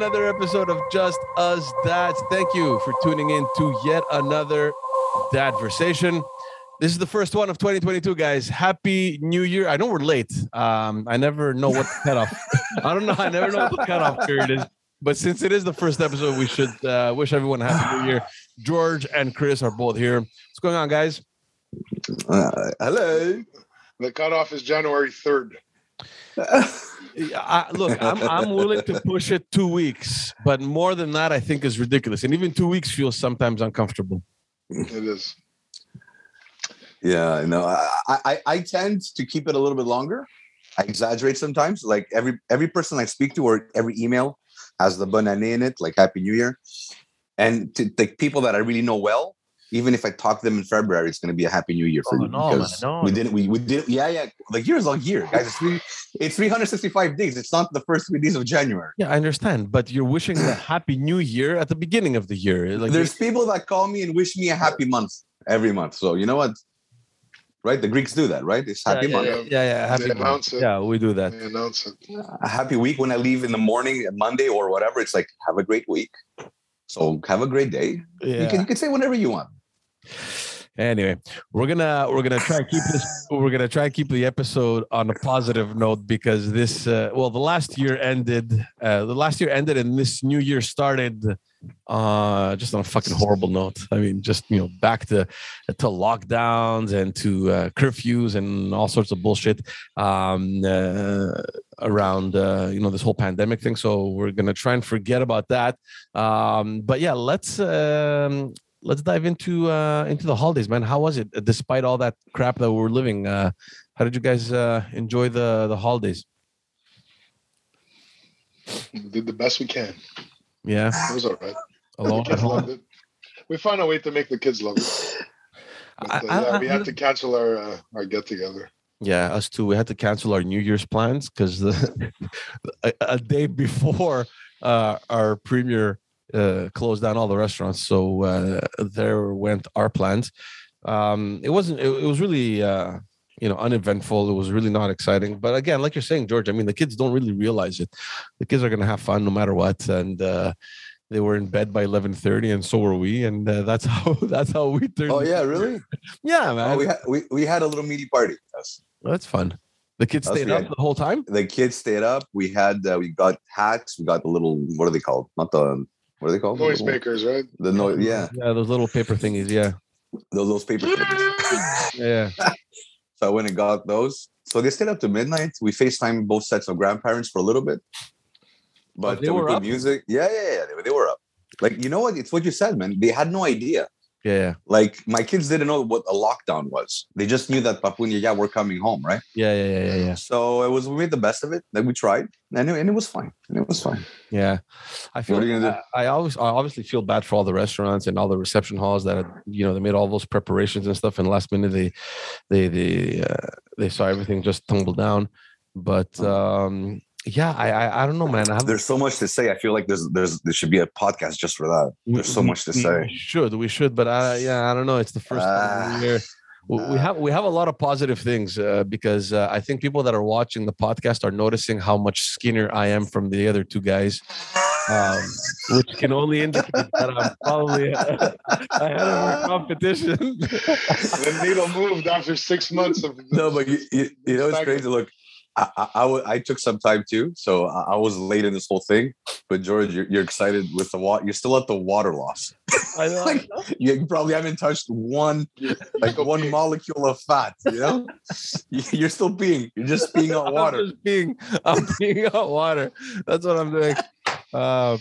another episode of Just Us Dads. Thank you for tuning in to yet another Dadversation. This is the first one of 2022, guys. Happy New Year. I know we're late. Um, I never know what the cutoff. I don't know. I never know what the cutoff period is. But since it is the first episode, we should uh, wish everyone a happy New Year. George and Chris are both here. What's going on, guys? Uh, hello. The cutoff is January 3rd. I, look, I'm, I'm willing to push it two weeks, but more than that, I think is ridiculous. And even two weeks feels sometimes uncomfortable. It is. Yeah, no, I, I I tend to keep it a little bit longer. I exaggerate sometimes. Like every every person I speak to or every email has the banana in it, like Happy New Year. And to the people that I really know well, even if I talk to them in February, it's going to be a Happy New Year for Oh, you no, because man, no. we didn't we we did yeah yeah like years all year guys. It's three it's 365 days. It's not the first three days of January. Yeah, I understand, but you're wishing the happy new year at the beginning of the year. Like There's people that call me and wish me a happy month every month. So you know what? Right? The Greeks do that, right? It's happy yeah, month. yeah, yeah, yeah, happy They announce it. Yeah, we do that. They announce it. a happy week when I leave in the morning, uh, Monday or whatever. It's like have a great week. So have a great day. You Yeah. can you can say whatever you want. Anyway, we're gonna we're gonna try keep this we're gonna try keep the episode on a positive note because this uh, well the last year ended uh, the last year ended and this new year started uh just on a fucking horrible note. I mean, just you know back to to lockdowns and to uh, curfews and all sorts of bullshit um uh, around uh, you know this whole pandemic thing. So we're gonna try and forget about that. Um, but yeah, let's um, let's dive into uh into the holidays man how was it uh, despite all that crap that we're living uh how did you guys uh enjoy the the holidays We did the best we can. yeah It was all right. alone the at kids loved home it. We found a way to make the kids love it. But, I- uh, I- yeah, I- we had to cancel our uh, our get together. yeah us too we had to cancel our new year's plans because the a, a day before uh our premier uh closed down all the restaurants so uh there went our plans um it wasn't it, it was really uh you know uneventful it was really not exciting but again like you're saying george i mean the kids don't really realize it the kids are going to have fun no matter what and uh they were in bed by 11:30 and so were we and uh, that's how that's how we turned Oh yeah, really? yeah man Oh, we had we, we had a little meaty party. Yes. that's fun the kids That's stayed up the whole time The kids stayed up. We had uh, we got hats. We got the little what are they called? Not the what are they called? Noise little- makers, right? The noise. Yeah, yeah those little paper thingies yeah those those paper clips. yeah So I went and got those. So they stayed up to midnight. We FaceTime both sets of grandparents for a little bit. But Oh, they we were put up? music. Yeah, yeah, yeah. They, they were up. Like, you know what? It's what you said, man. They had no idea. Yeah yeah Like my kids didn't know what a lockdown was. They just knew that Papunya, yeah, we're coming home, right? yeah yeah yeah yeah yeah So it was we made the best of it. Then we tried, and it, and it was fine. And it was fine. Yeah, I feel. What are you gonna do? I, I always, I obviously feel bad for all the restaurants and all the reception halls that you know they made all those preparations and stuff, and last minute they, they, they, uh, they saw everything just tumble down. But um, yeah, I, I, I don't know, man. I have, There's so much to say. I feel like there's there's there should be a podcast just for that. There's so much to we say. should, we should, but I, yeah, I don't know. It's the first time of Ah, the year. We we have we have a lot of positive things uh, because uh, I think people that are watching the podcast are noticing how much skinnier I am from the other two guys, um, which can only indicate that I'm probably ahead of our competition. the needle moved after six months of No, but you, you, you know it's Stagnant. crazy. Look, I, I, I, I took some time too, so I, I was late in this whole thing. But George, you're, you're excited with the water. You're still at the water loss. I know. Like, you, probably haven't touched one like one peeing. molecule of fat. You know, You- you're still peeing. You're just peeing out I'm water. just peeing, I'm peeing out water. That's what I'm doing. Uh,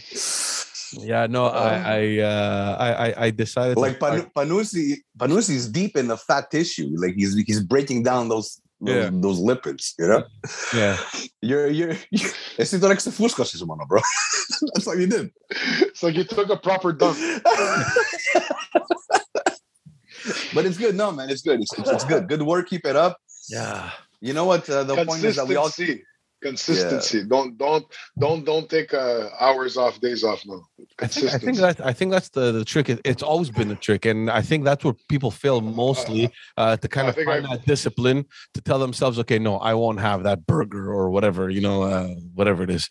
yeah, no, I, I, uh, I, I, I decided Like Pan- Panusi, Panusi's deep in the fat tissue. Like he's he's breaking down those those, Yeah. those lipids. You know, yeah. you're you're. It's not like se mano, bro. That's what you did. It's like you took a proper dunk. but it's good. No, man, it's good. It's, it's, it's good. Good work. Keep it up. Yeah. You know what? Uh, the point is that we all Consistency. Consistency. Don't don't don't don't take uh, hours off, days off. No. I think, I think that I think that's the, the trick. It, it's always been the trick, and I think that's where people fail mostly uh, to kind I of find I've- that discipline to tell themselves, okay, no, I won't have that burger or whatever, you know, uh, whatever it is.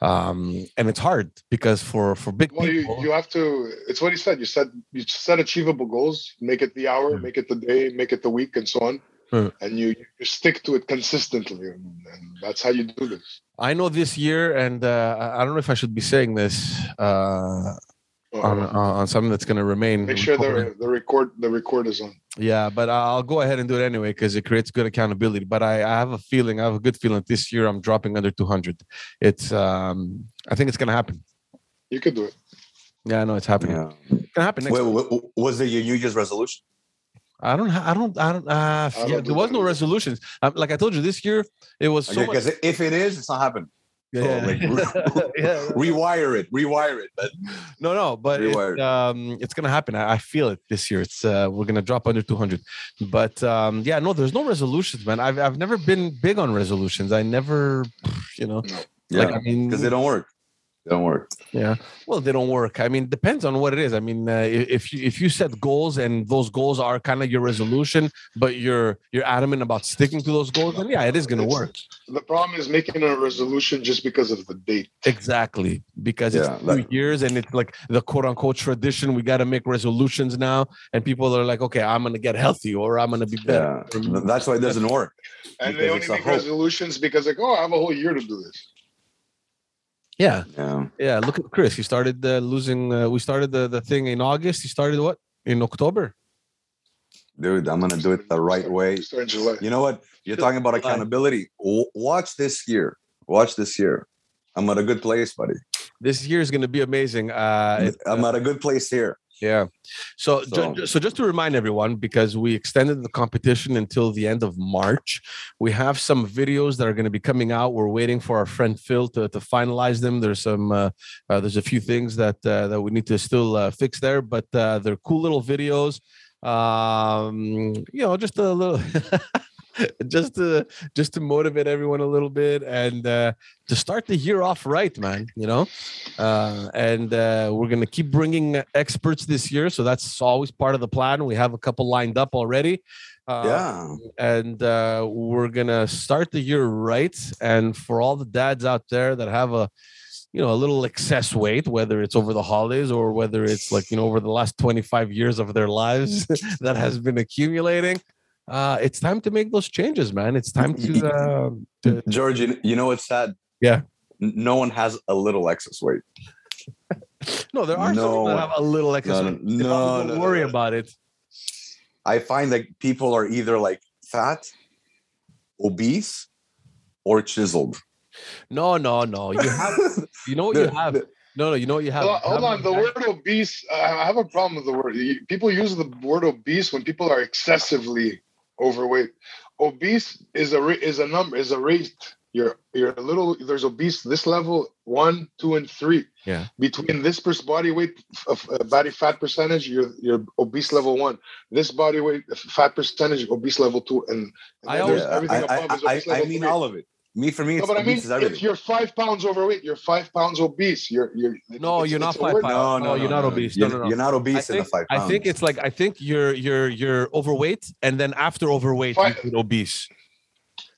Um, and it's hard because for for big Well, you, people, you have to. It's what he said. You said you set achievable goals. Make it the hour. Hmm. Make it the day. Make it the week, and so on. Hmm. And you you stick to it consistently, and, and that's how you do this. I know this year, and uh, I I don't know if I should be saying this uh, on Uh, on something that's going to remain. make sure the the record the record is on. Yeah, but I'll go ahead and do it anyway because it creates good accountability. But I, I have a feeling, I have a good feeling this year I'm dropping under 200. It's, um, I think it's gonna happen. You could do it. Yeah, I know it's happening. Yeah. It's gonna happen next. Wait, week. wa- wa- was it your New Year's resolution? I don't, I don't, I don't. Uh, I don't do there was no resolutions. Um, like I told you, this year it was so much. Because if it is, it's not happening. So, Yeah. like, yeah. Rewire it. Rewire it. But No, no, but it, um, it's gonna happen. I, I feel it this year. It's uh, we're gonna drop under 200. But um, yeah, no, there's no resolutions, man. I've I've never been big on resolutions. I never, you know, no. yeah, like I mean, because they don't work. They don't work. Yeah. Well, they don't work. I mean, depends on what it is. I mean, uh, if you if you set goals and those goals are kind of your resolution, but you're you're adamant about sticking to those goals, then yeah, it is going to work. The problem is making a resolution just because of the date. Exactly, because it's two like- years and it's like the quote unquote tradition. We got to make resolutions now, and people are like, okay, I'm going to get healthy or I'm going to be better. Yeah, that's why it doesn't work. And they only make hope. resolutions because like, oh, I have a whole year to do this. Yeah, Yeah, yeah. Look at Chris. He started uh, losing. Uh, we started the the thing in August. He started what in October. dude, I'm gonna do it the right way. Start July. You know what? You're talking about accountability. Watch this year. Watch this year. I'm at a good place, buddy. This year is going to be amazing. Uh, I'm at a good place here. Yeah. So, So- ju- so just to remind everyone, because we extended the competition until the end of March, we have some videos that are going to be coming out. We're waiting for our friend Phil to, to finalize them. There's some, uh, uh, there's a few things that uh, that we need to still uh, fix there, but uh, they're cool little videos. Um, you know, just a little. just to just to motivate everyone a little bit and uh to start the year off right man you know uh, and uh, we're going to keep bringing experts this year. So that's always part of the plan. We have a couple lined up already. Uh, yeah. And uh, we're going to start the year right. And for all the dads out there that have a, you know, a little excess weight, whether it's over the holidays or whether it's like, you know, over the last 25 years of their lives that has been accumulating, uh, it's time to make those changes, man. It's time to, uh, to George, you, you know what's sad? Yeah. No one has a little excess weight. no, there are some No. that have a little excess. no, weight. no, They probably no, don't no, worry no. about it. I find that people are either like fat, obese, or chiseled. No, no, no. You have, you know what you have. No, no, you know what you have. Hold on, hold on. The word obese, I I have a problem with the word. People use the word obese when people are excessively overweight. Obese is a is a number is a rate. You're you're a little. There's obese this level one, two, and three. Yeah. between this body weight, of uh, body fat percentage, you're you're obese level one. This body weight, fat percentage, obese level two, and, and I always- Yeah, everything I, above is I, obese I, I mean three. all of it. Me for me, No, but I mean, everything. if you're five pounds overweight, you're five pounds obese. You're you're. No, it's- you're not it's five pounds. No, no, you're not obese. No, You're, no, no. you're not I obese in the think, five I think it's like I think you're you're you're overweight, and then after overweight, you Five- put obese.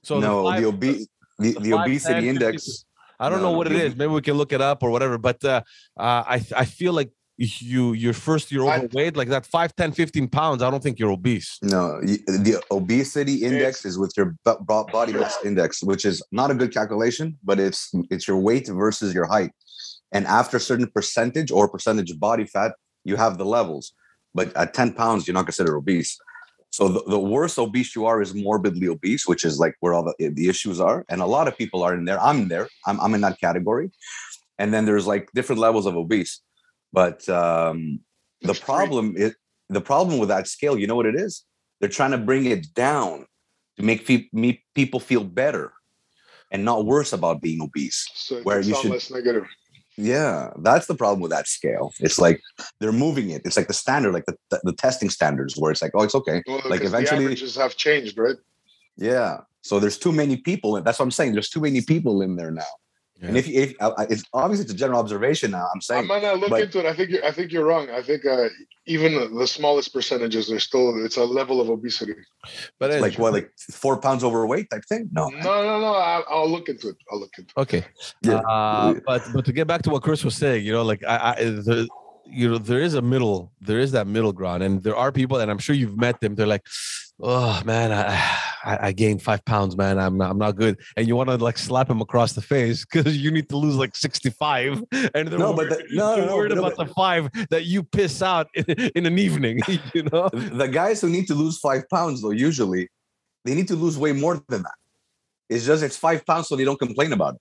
So no, five- the obese, the, the five, obesity 10, 50 index. I don't no, know what it the- is. Maybe we can look it up or whatever. But uh, uh, I I feel like you you're first you're I- overweight like that 5 10 15 pounds i don't think you're obese No, the obesity index is with your bo- bo- body mass index, which is not a good calculation, but it's it's your weight versus your height. And after a certain percentage or percentage of body fat, you have the levels. But at 10 pounds, you're not considered obese. So the, the worse obese you are is morbidly obese, which is like where all the, the issues are. And a lot of people are in there. I'm in there. I'm, I'm in that category. And then there's like different levels of obese. But um, the problem is the problem with that scale, you know what it is? They're trying to bring it down to make fe- me, people feel better and not worse about being obese. So Where you should- less negative. Yeah, that's the problem with that scale. It's like they're moving it. It's like the standard, like the, the, the testing standards, where it's like, oh, it's okay. Well, Like, eventually- the averages have changed, right? Yeah. So there's too many people. and That's what I'm saying. There's too many people in there now. And Yeah. if, if I- I- it's obviously it's a general observation now, I'm saying I saying might not look but- into it. I think you're, I think you're wrong. I think uh, even the smallest percentages, there's still it's a level of obesity. but like what, like four pounds overweight type thing. No, No, no, no. I, I'll look into it. I'll look into it. Okay. Yeah. Uh, but but to get back to what Chris was saying, you know, like I, I the, you know, there is a middle, there is that middle ground, and there are people, and I'm sure you've met them. They're like, oh man, I I, I gained five pounds, man. I'm not, I'm not good, and you want to like slap him across the face because you need to lose like 65, and they're No, but the- no, no, worried no, about but- the five that you piss out in, in an evening. You know. the guys who need to lose five pounds though usually they need to lose way more than that. It's just it's five pounds so they don't complain about it.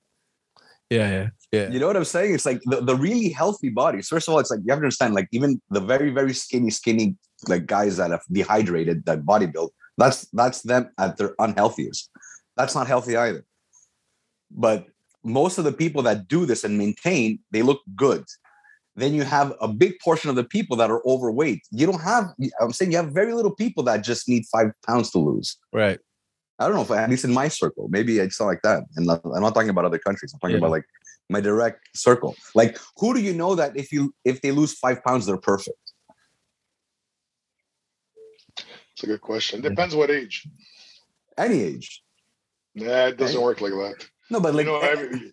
Yeah, yeah, yeah. You know what I'm saying? It's like the, the really healthy bodies. First of all, it's like you have to understand, like even the very, very skinny, skinny like guys that have dehydrated, that body bodybuild, that's that's them at their unhealthiest. That's not healthy either. But most of the people that do this and maintain, they look good. Then you have a big portion of the people that are overweight. You don't have, I'm saying you have very little people that just need five pounds to lose. Right. I don't know if at least in my circle, maybe it's not like that. And I'm not talking about other countries. I'm talking Yeah. about like my direct circle. Like, who do you know that if you if they lose five pounds, they're perfect? It's a good question. Depends what age. Any age. Nah, it doesn't work like that. No, but like, you know, every,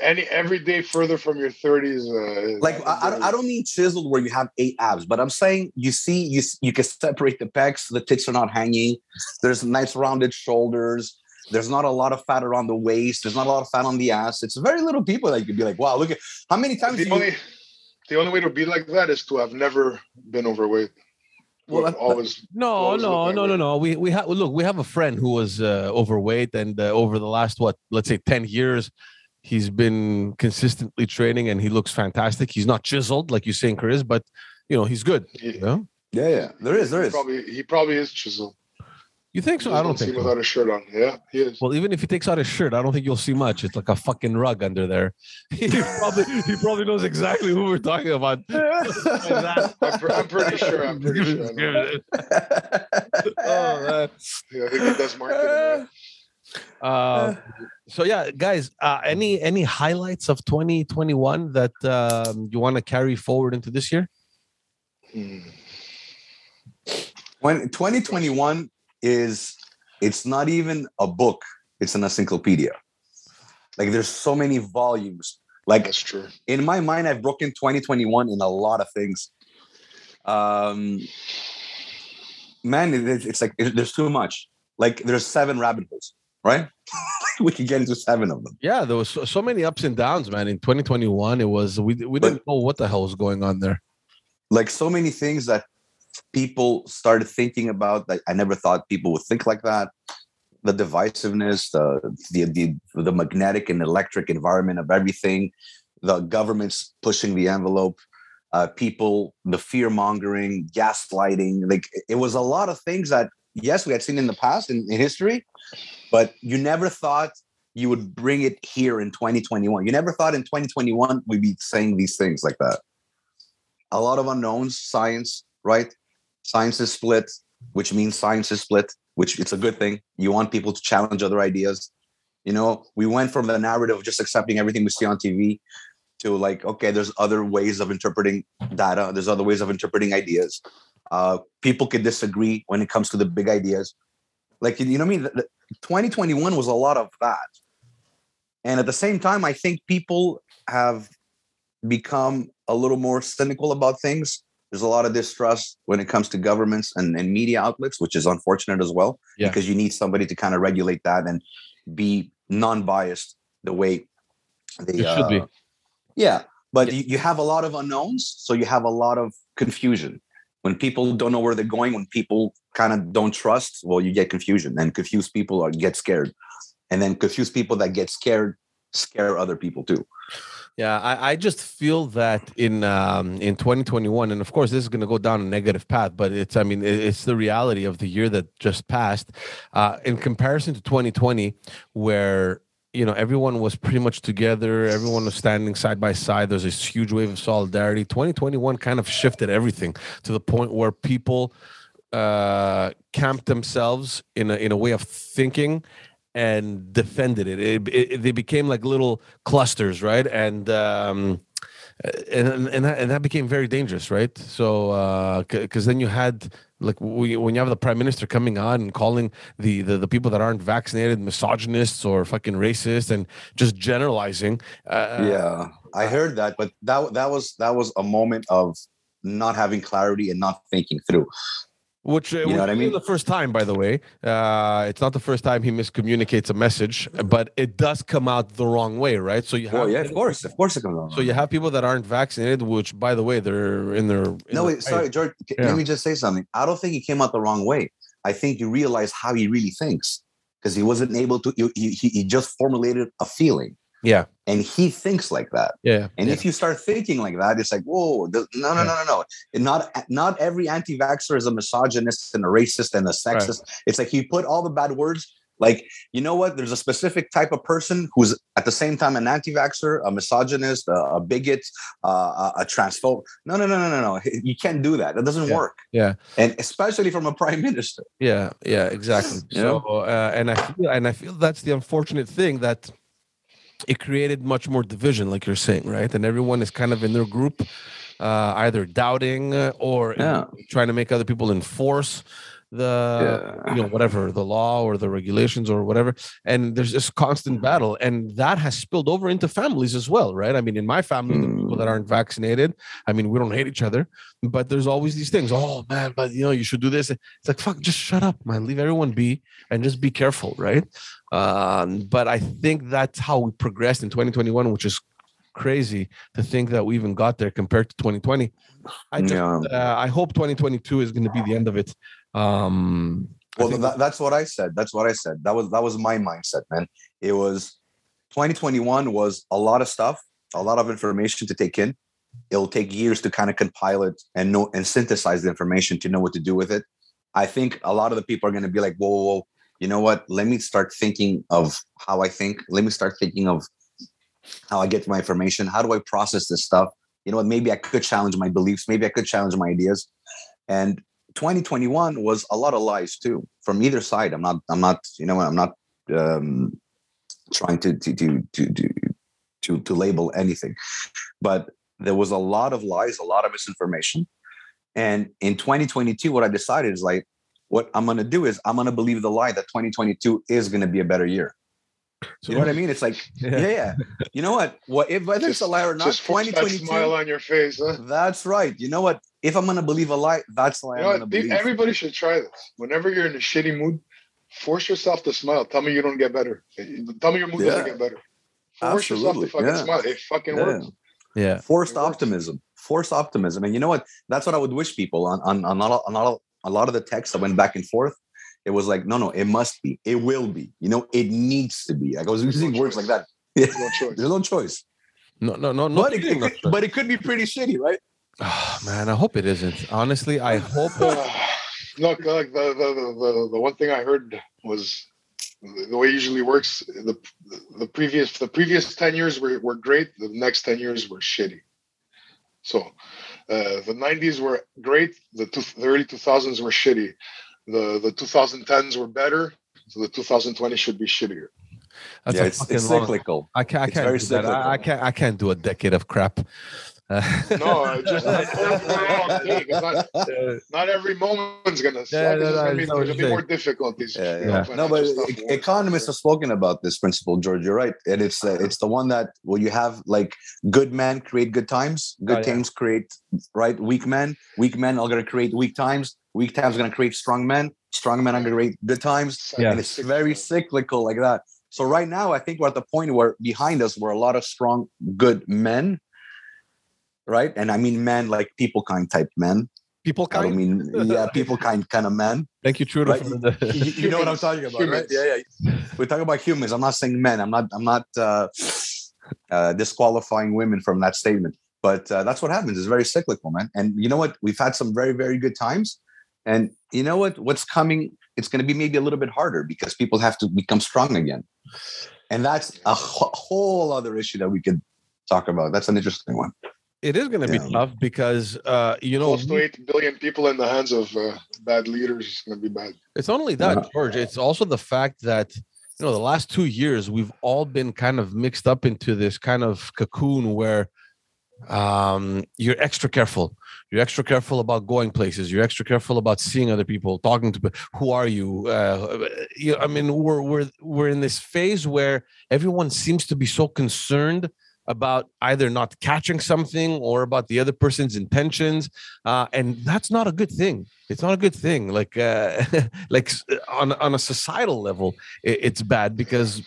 any every day further from your 30s. Uh, like I, I don't- mean chiseled where you have eight abs, but I'm saying you see you you can separate the pecs, the tits are not hanging. There's nice rounded shoulders. There's not a lot of fat around the waist. There's not a lot of fat on the ass. It's very little people that you could be like, wow, look at how many times The you, only the only way to be like that is to have never been overweight. Well, Well, that- always No, always no, look that no, no, no. We we have look. We have a friend who was uh, overweight, and uh, over the last what, let's say, ten years, he's been consistently training, and he looks fantastic. He's not chiseled like you saying, Chris, but you know he's good. he, You know, yeah, yeah, There is, there is. probably he probably is chiseled. You think so? Just I don't think. him So. without a shirt on. Yeah, he is. Well, even if he takes out his shirt, I don't think you'll see much. It's like a fucking rug under there. he probably he probably knows exactly who we're talking about. I'm, I'm pretty sure. I'm pretty sure. I oh, man. Yeah, I think he does marketing. right? Uh, so yeah, guys, uh, any any highlights of 2021 that um, you want to carry forward into this year? Hmm. when 2021 is it's not even a book it's an encyclopedia like there's so many volumes like That's true. in my mind i've broken 2021 in a lot of things um man it- it's, it's like it- there's too much like there's seven rabbit holes right we could get into seven of them Yeah, there was so, so many ups and downs, man. In 2021, it was we we But- didn't know what the hell was going on there. like so many things that people started thinking about that I never thought people would think like that. The divisiveness, the the the, the magnetic and electric environment of everything, the governments pushing the envelope, uh, people, the fear mongering, gaslighting. Like it was a lot of things that yes, we had seen in the past in, in history, but you never thought you would bring it here in 2021. You never thought in 2021 we'd be saying these things like that a lot of unknowns science right science is split which means science is split which it's a good thing. You want people to challenge other ideas. You know we went from the narrative of just accepting everything we see on tv to like okay there's other ways of interpreting data. There's other ways of interpreting ideas. Uh people can disagree when it comes to the big ideas. Like you know what i mean? The- the- 2021 was a lot of that. And at the same time i think people have become a little more cynical about things. There's a lot of distrust when it comes to governments and, and media outlets, which is unfortunate as well, Yeah. because you need somebody to kind of regulate that and be non-biased the way they It should be. uh, Yeah, but You, you have a lot of unknowns, so you have a lot of confusion. When people don't know where they're going, when people kind of don't trust, well, you get confusion, and confused people are get scared, and then confused people that get scared scare other people too. Yeah, I, I just feel that in um, in 2021, and of course this is going to go down a negative path, but it's I mean it- it's the reality of the year that just passed. Uh, in comparison to 2020, where you know everyone was pretty much together, everyone was standing side by side. There's this huge wave of solidarity. 2021 kind of shifted everything to the point where people uh, camped themselves in a in a way of thinking and defended it. It, it. They became like little clusters, right? And um, and and that, and that became very dangerous, right? So because uh, then you had like we, when you have the prime minister coming on and calling the, the the people that aren't vaccinated misogynists or fucking racist and just generalizing. Uh, yeah, I heard that, but that that was that was a moment of not having clarity and not thinking through which uh, you know what I mean. The first time, by the way, uh, it's not the first time he miscommunicates a message, but it does come out the wrong way, right? So you have, yeah, of course, of course, it comes out. So you have people that aren't vaccinated, which, by the way, they're in their. In no, wait, sorry, George. Yeah. Let me just say something. I don't think he came out the wrong way. I think you realize how he really thinks because he wasn't able to. He, he, he just formulated a feeling. Yeah. And he thinks like that. Yeah. And yeah. if you start thinking like that, it's like, whoa, no, no, no, no, no. Not not every anti-vaxxer is a misogynist and a racist and a sexist. Right. It's like you put all the bad words. Like, you know what? There's a specific type of person who's at the same time an anti-vaxxer, a misogynist, a, a bigot, uh, a, a transphobe. No, no, no, no, no, no. You can't do that. It doesn't yeah. work. Yeah. And especially from a prime minister. Yeah. Yeah. Exactly. so, uh, and I feel, and I feel that's the unfortunate thing that it created much more division, like you're saying, right? And everyone is kind of in their group, uh, either doubting or yeah. trying to make other people enforce the yeah. you know whatever the law or the regulations or whatever and there's this constant battle and that has spilled over into families as well right i mean in my family mm. the people that aren't vaccinated i mean we don't hate each other but there's always these things oh man but you know you should do this it's like fuck just shut up man leave everyone be and just be careful right um, but I think that's how we progressed in 2021, which is crazy to think that we even got there compared to 2020. I just, yeah. uh, I hope 2022 is going to be the end of it. Um, well, that, that's what I said. That's what I said. That was that was my mindset, man. It was 2021 was a lot of stuff, a lot of information to take in. It'll take years to kind of compile it and know and synthesize the information to know what to do with it. I think a lot of the people are going to be like, whoa, whoa, whoa, you know what? Let me start thinking of how I think. Let me start thinking of how I get my information. How do I process this stuff? You know what? Maybe I could challenge my beliefs. Maybe I could challenge my ideas. And 2021 was a lot of lies too from either side. I'm not. I'm not. You know. I'm not um, trying to to to to to to label anything, but there was a lot of lies, a lot of misinformation. And in 2022, what I decided is like, what I'm going to do is I'm going to believe the lie that 2022 is going to be a better year. So you know what I mean? It's like, yeah, yeah. yeah. You know what? What if whether it's a lie or not? Just 2022 smile on your face. Huh? That's right. You know what? If I'm gonna believe a lie, that's the lie you I'm gonna believe. Everybody should try this. Whenever you're in a shitty mood, force yourself to smile. Tell me you don't get better. Tell me your mood yeah. doesn't get better. Force Absolutely. yourself to fucking yeah. smile. It fucking works. Yeah. Forced optimism. Forced optimism. And you know what? That's what I would wish people on on on all, on all a lot of the texts that went back and forth, it was like, no, no, it must be, it will be, you know, it needs to be. Like I was using no words choice. like that. Yeah. No choice. There's no choice. No, no, no, no. But it, it could, but it could be pretty shitty, right? Oh, man, I hope it isn't. Honestly, I hope. Look, like the, the the the one thing I heard was the way it usually works. The the previous the previous ten years were, were great. The next ten years were shitty. So uh, the 90s were great. The, two, the early 2000s were shitty. The the 2010s were better. So the 2020 should be shittier. That's yeah, it's, it's cyclical. I can't. I can't. Do that. I, I, can't. I can't do a decade of crap no, just not, not every moment's gonna suck. Yeah, no, no, gonna be, there's be more difficulties. Yeah, yeah. Know, no, but economists have spoken about this principle, George. You're right, and it's uh, it's the one that well, you have like good men create good times, good oh, teams create right weak men, weak men are gonna create weak times, weak times are gonna create strong men, strong men are gonna create good times, yeah. and it's very cyclical like that. So right now, I think we're at the point where behind us were a lot of strong, good men right? And I mean men like people kind type men. People kind. I mean, yeah, people kind kind of men. Thank you, Trudeau. Right? The- you, you, know what I'm talking about, humans. right? Yeah, yeah. We're talking about humans. I'm not saying men. I'm not. I'm not uh, uh, disqualifying women from that statement. But uh, that's what happens. It's very cyclical, man. And you know what? We've had some very, very good times. And you know what? What's coming? It's going to be maybe a little bit harder because people have to become strong again. And that's a whole other issue that we could talk about. That's an interesting one it is going to yeah. be tough because uh, you know close to eight billion people in the hands of uh, bad leaders is going to be bad. It's only that, yeah. George. It's also the fact that you know the last two years we've all been kind of mixed up into this kind of cocoon where um you're extra careful you're extra careful about going places you're extra careful about seeing other people talking to pe- who are you uh you, i mean we're we're we're in this phase where everyone seems to be so concerned about either not catching something or about the other person's intentions uh, and that's not a good thing. It's not a good thing. Like uh, like on on a societal level it's bad because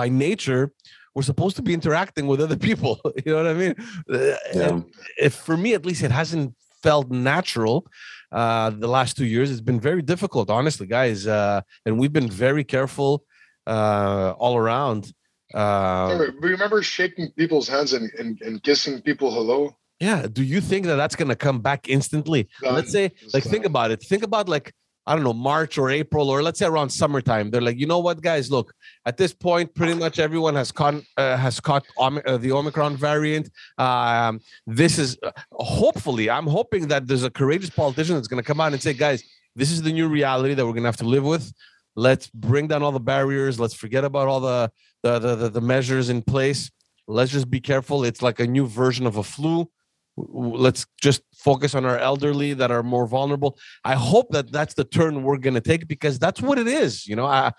by nature we're supposed to be interacting with other people. You know what i mean? Uh, Yeah. if for me at least it hasn't felt natural uh the last two years it's been very difficult honestly guys uh and we've been very careful uh all around uh Remember- remember shaking people's hands and, and, and kissing people hello? yeah do you think that that's going to come back instantly? Let's say like think about it. Think about like i don't know march or april or let's say around summertime. They're like you know what guys? Look at this point pretty much everyone has con uh, has caught Om- uh, the omicron variant. Um this is uh, hopefully i'm hoping that there's a courageous politician that's going to come out and say guys this is the new reality that we're going to have to live with. Let's bring down all the barriers. Let's forget about all the the, the the measures in place let's just be careful it's like a new version of a flu let's just focus on our elderly that are more vulnerable i hope that that's the turn we're going to take because that's what it is you know i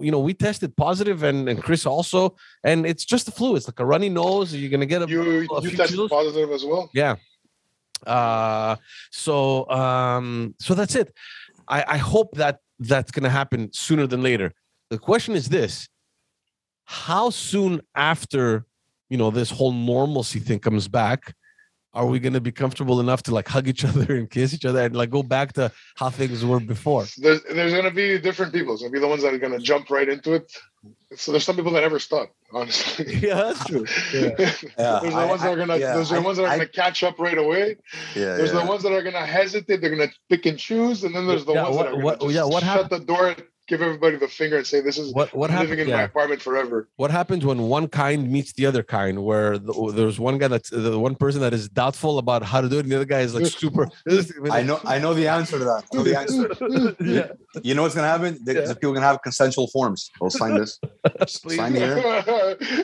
you know we tested positive and, and chris also and it's just the flu it's like a runny nose you're going to get a, You, a you tested chills. positive as well? Yeah. Uh so um so that's it. I I hope that that's going to happen sooner than later. The question is this. How soon after, you know, this whole normalcy thing comes back are we going to be comfortable enough to like hug each other and kiss each other and like go back to how things were before? There's, there's going to be different people. It's going to be the ones that are going to jump right into it. So there's some people that never stop, honestly. Yeah, that's true. Yeah. Yeah, there's the I- ones that are gonna. yeah, there's the ones that are gonna catch up right away. Yeah, There's yeah. the ones that are gonna hesitate. They're gonna pick and choose, and then there's the Yeah, ones what- that are gonna just yeah, what shut the door, give everybody the finger, and say, "This is What what happened? living in my apartment forever." what happens when one kind meets the other kind where the, there's one guy that's the one person that is doubtful about how to do it and the other guy is like super I know. I know the answer to that. I know the answer. yeah You know what's gonna happen? The, Yeah. the people gonna have consensual forms. I'll sign this. sign here.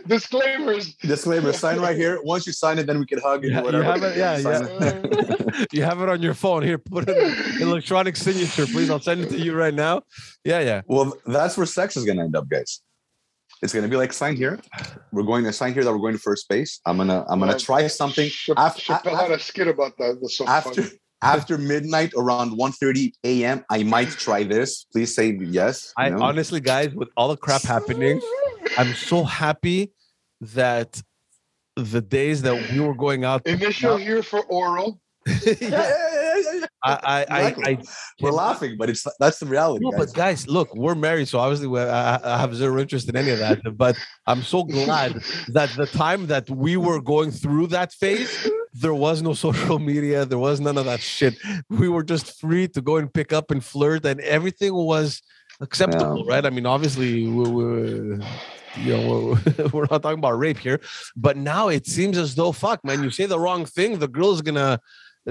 Disclaimers. Disclaimer. Sign right here. Once you sign it, then we can hug and Yeah, you whatever. have it, yeah, yeah. you have it on your phone here put an electronic signature please i'll send it to you right now yeah yeah Well, that's where sex is gonna end up, guys. It's gonna be like sign here. We're going to sign here that we're going to first base. I'm gonna I'm gonna try something Chap- after Chappelle had a skit about that. That's so after funny. after midnight around 1:30 a.m. I might try this. Please say yes. i you know? honestly guys with all the crap happening i'm so happy that the days that we were going out Initial here for oral. Yeah, yeah, yeah, yeah, yeah. I, I, Exactly. I, I We're laughing, but it's that's the reality. No, guys. but guys, look, we're married, so obviously we I, I have zero interest in any of that. But I'm so glad that the time that we were going through that phase, there was no social media, there was none of that shit. We were just free to go and pick up and flirt, and everything was acceptable, right? I mean, obviously, we, we, you know, we're, not talking about rape here, but now it seems as though, fuck, man, you say the wrong thing, the girl's gonna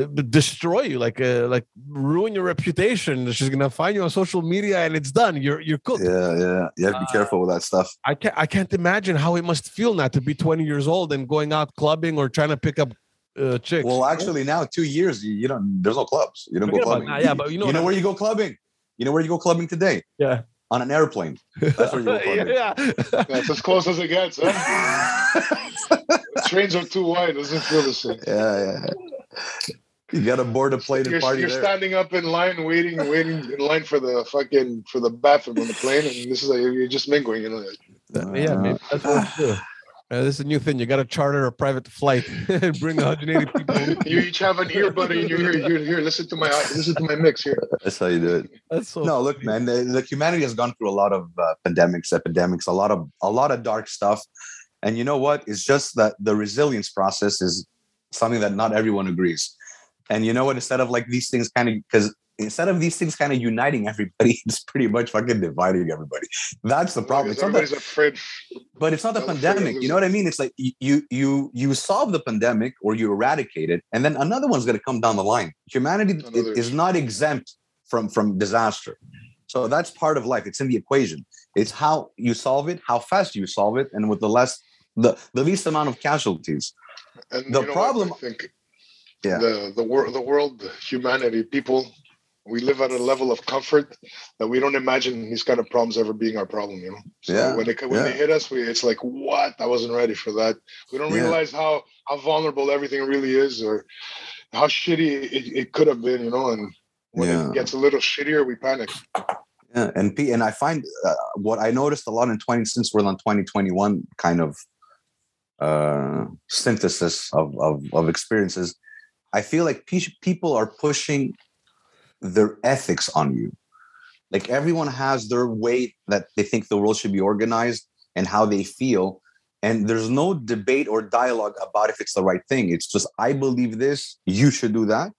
destroy you like uh, like ruin your reputation she's gonna find you on social media and it's done you're you're cooked yeah, yeah. You have to be Uh, careful with that stuff. i can't i can't imagine how it must feel now to be 20 years old and going out clubbing or trying to pick up uh, chicks Well, actually, now two years, you, you don't. There's no clubs. You don't Forget go clubbing. that, yeah but you know you know where you go clubbing. You know where you go clubbing today Yeah. on an airplane. That's where you go clubbing. yeah, yeah. That's as close as it gets. Huh? Trains are too wide. Doesn't feel the same. yeah, yeah. You got to board a plane and You're, party you're there. standing up in line, waiting, waiting in line for the fucking for the bathroom on the plane, and this is like, you're just mingling. You know, like, yeah maybe that's what do. Uh, this is a new thing. You got to charter a private flight and bring 180 people. you you. each have an earbud in your ear. Here, you're here, listen to my listen to my mix here. That's how you do it. That's so. no, look, man. The, the humanity has gone through a lot of uh, pandemics, epidemics, a lot of a lot of dark stuff. And you know what? It's just that the resilience process is something that not everyone agrees. And you know what? Instead of like these things kind of because instead of these things kind of uniting everybody, it's pretty much fucking dividing everybody. That's the problem. It's not the, afraid. but it's not the afraid pandemic. You know what I mean? It's like you you you solve the pandemic or you eradicate it, and then another one's going to come down the line. Humanity Another- is not exempt from from disaster. So that's part of life. It's in the equation. It's how you solve it, how fast you solve it, and with the less the, the least amount of casualties. And The you know what? problem- I think Yeah. the the world, the world, humanity, people, we live at a level of comfort that we don't imagine these kind of problems ever being our problem. You know, so Yeah, when they when they hit us, we it's like what? I wasn't ready for that. We don't Yeah. realize how how vulnerable everything really is, or how shitty it, it could have been. You know, and when Yeah. it gets a little shittier, we panic. Yeah, and P, and I find uh, what I noticed a lot in 20 since we're on 2021 kind of uh synthesis of of, of experiences. I feel like pe- people are pushing their ethics on you. Like everyone has their way that they think the world should be organized and how they feel. And there's no debate or dialogue about if it's the right thing. It's just, I believe this, you should do that.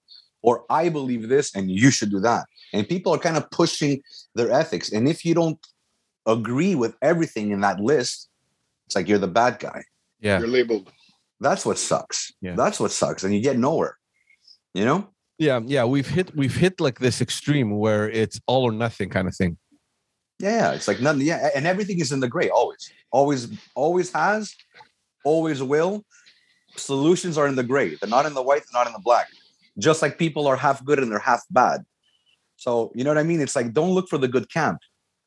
Or I believe this and you should do that. And people are kind of pushing their ethics. And if you don't agree with everything in that list, it's like you're the bad guy. Yeah. You're labeled. That's what sucks. Yeah. That's what sucks. And you get nowhere. You know? Yeah, yeah, we've hit we've hit like this extreme where it's all or nothing kind of thing. Yeah. It's like nothing. Yeah. And everything is in the gray always. Always, always has, always will. Solutions are in the gray. They're not in the white, they're not in the black. Just like people are half good and they're half bad. So you know what I mean? It's like don't look for the good camp.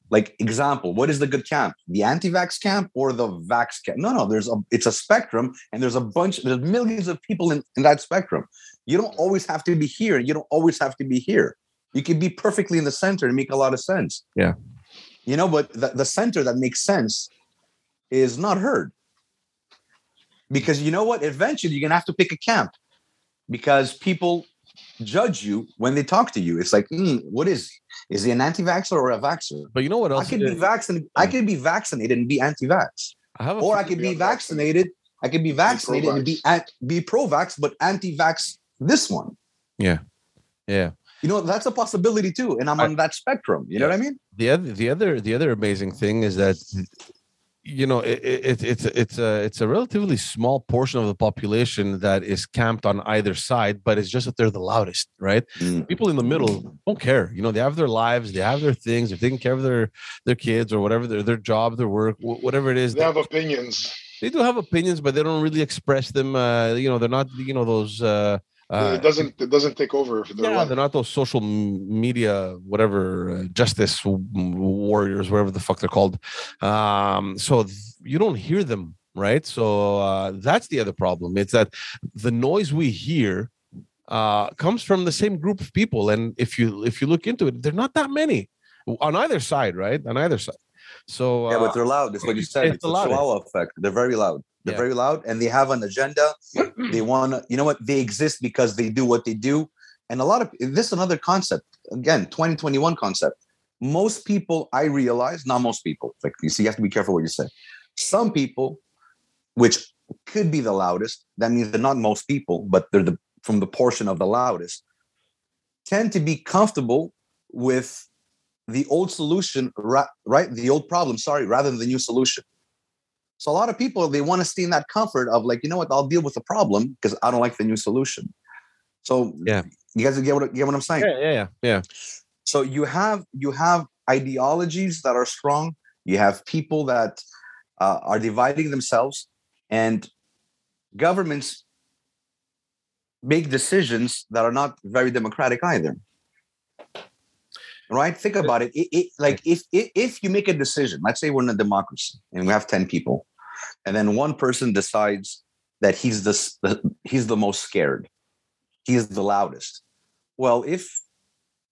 Like example, what is the good camp? The anti-vax camp or the vax camp? No, no. There's a it's a spectrum, and there's a bunch. There's millions of people in, in that spectrum. You don't always have to be here. You don't always have to be here. You can be perfectly in the center and make a lot of sense. Yeah. You know, but the, the center that makes sense is not heard. Because you know what? Eventually you're gonna have to pick a camp because people judge you when they talk to you. It's like, "Hmm, what is he? Is he an anti-vaxxer or a vaxxer? But you know what else? I else? could be is- vaccinated. I could be vaccinated and be anti-vax, I have a or I few- could be be vaccinated. I could be vaccinated and be at, be pro-vax, but anti-vax this one. yeah. Yeah. You know, that's a possibility too. And I'm I- on that spectrum. You know what I mean? the other the other the other amazing thing is that you know it, it, it's it's a it's a relatively small portion of the population that is camped on either side but it's just that they're the loudest right people in the middle don't care you know they have their lives they have their things they're taking care of their their kids or whatever their their job their work whatever it is They have opinions. they do have opinions but they don't really express them uh you know they're not you know those uh uh, it doesn't. It doesn't take over. If they're yeah, one. they're not those social media, whatever, uh, justice warriors, whatever the fuck they're called. Um, so th- you don't hear them, right? So uh, that's the other problem. It's that the noise we hear uh, comes from the same group of people, and if you if you look into it, they're not that many on either side, right? On either side. So Yeah, uh, but they're loud. That's what you said. it's It's, the a loudest. chihuahua effect. They're very loud. They're Yeah. very loud and they have an agenda. Mm-hmm. they want to, you know what? They exist because they do what they do. And a lot of this is another concept. Again, 2021 concept. Most people, I realize, not most people. Like you see, you have to be careful what you say. Some people, which could be the loudest, that means they're not most people, but they're the from the portion of the loudest, tend to be comfortable with the old solution, right? The old problem, sorry, rather than the new solution. So a lot of people they want to stay in that comfort of like, you know what, I'll deal with the problem because I don't like the new solution. So Yeah. you guys get what get what I'm saying. yeah, yeah, yeah, yeah. So you have you have ideologies that are strong. You have people that uh, are dividing themselves, and governments make decisions that are not very democratic either. Right? Think about it. It, it like if, if if you make a decision, let's say we're in a democracy and we have ten people, and then one person decides that he's the, he's the most scared, he's the loudest. Well, if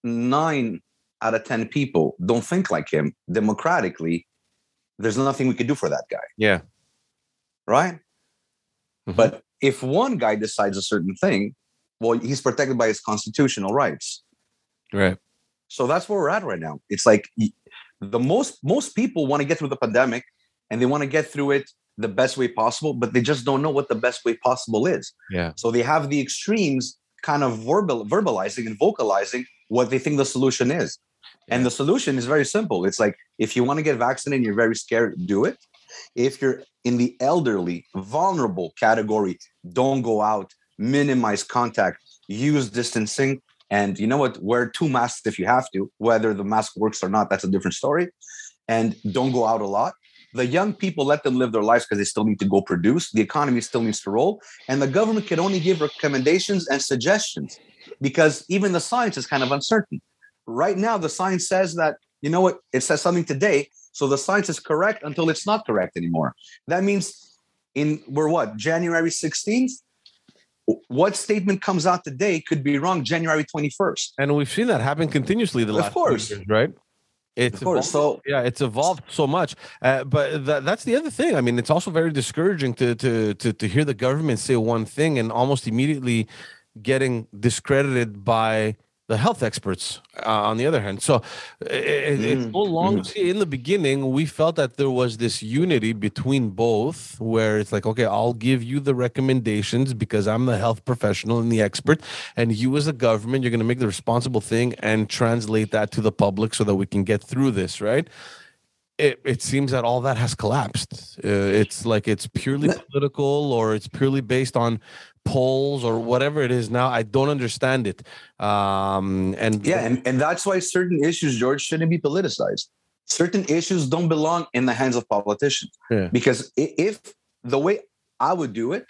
nine out of 10 people don't think like him democratically, there's nothing we can do for that guy, Yeah. right? Mhm. But if one guy decides a certain thing, well, he's protected by his constitutional rights. Right. So that's where we're at right now. It's like the most most people want to get through the pandemic and they want to get through it the best way possible, but they just don't know what the best way possible is. Yeah. So they have the extremes kind of verbal verbalizing and vocalizing what they think the solution is. And the solution is very simple. It's like if you want to get vaccinated and you're very scared, do it. If you're in the elderly, vulnerable category, don't go out, minimize contact, use distancing, And you know what? Wear two masks if you have to. Whether the mask works or not, that's a different story. And don't go out a lot. The young people let them live their lives because they still need to go produce. The economy still needs to roll. And the government can only give recommendations and suggestions because even the science is kind of uncertain. Right now, the science says that, you know what, it says something today. So the science is correct until it's not correct anymore. That means in we're what, January 16th? What statement comes out today could be wrong January 21st. And we've seen that happen continuously the Of last few course. years, right? It's Of course. evolved- So yeah, it's evolved so much. Uh, but tha- that's the other thing. I mean, it's also very discouraging to to to to hear the government say one thing and almost immediately getting discredited by the health experts uh, on the other hand. So i- i- it's Mm, so long. In the beginning, we felt that there was this unity between both, where it's like, okay, I'll give you the recommendations because I'm the health professional and the expert, and you as a government, you're going to make the responsible thing and translate that to the public so that we can get through this, right? It, it seems that all that has collapsed. Uh, it's like it's purely political or it's purely based on polls or whatever it is now. I don't understand it. Um, and yeah, and, and that's why certain issues, George, shouldn't be politicized. Certain issues don't belong in the hands of politicians. Yeah. Because if the way I would do it,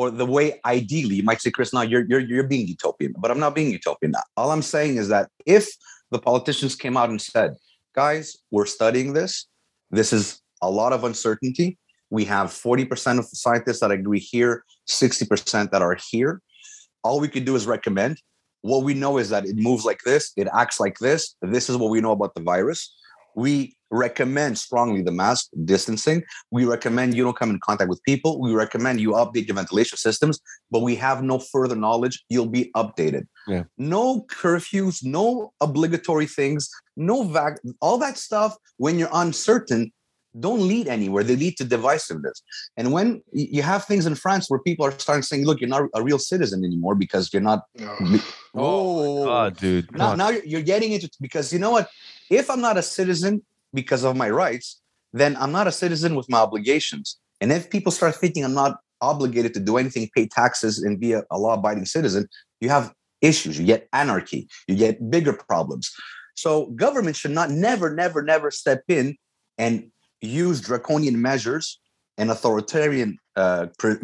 or the way ideally, you might say, Chris, now you're you're you're being utopian, but I'm not being utopian. Now. All I'm saying is that if the politicians came out and said, guys, we're studying this, this is a lot of uncertainty. We have 40% of scientists that agree here, 60% that are here. All we could do is recommend what we know is that it moves like this, it acts like this. This is what we know about the virus. We recommend strongly the mask distancing. We recommend you don't come in contact with people. We recommend you update your ventilation systems, but we have no further knowledge. You'll be updated. Yeah. No curfews, no obligatory things, no vac, all that stuff. When you're uncertain, don't lead anywhere. They lead to divisiveness. And when you have things in France where people are starting saying, "Look, you're not a real citizen anymore because you're not." No. Oh, oh, God, dude. now, on. now you're, you're getting into because you know what? If I'm not a citizen because of my rights, then I'm not a citizen with my obligations. And if people start thinking I'm not obligated to do anything, pay taxes, and be a, a law-abiding citizen, you have issues. You get anarchy. You get bigger problems. So government should not never, never, never step in and use draconian measures and authoritarian uh, pr-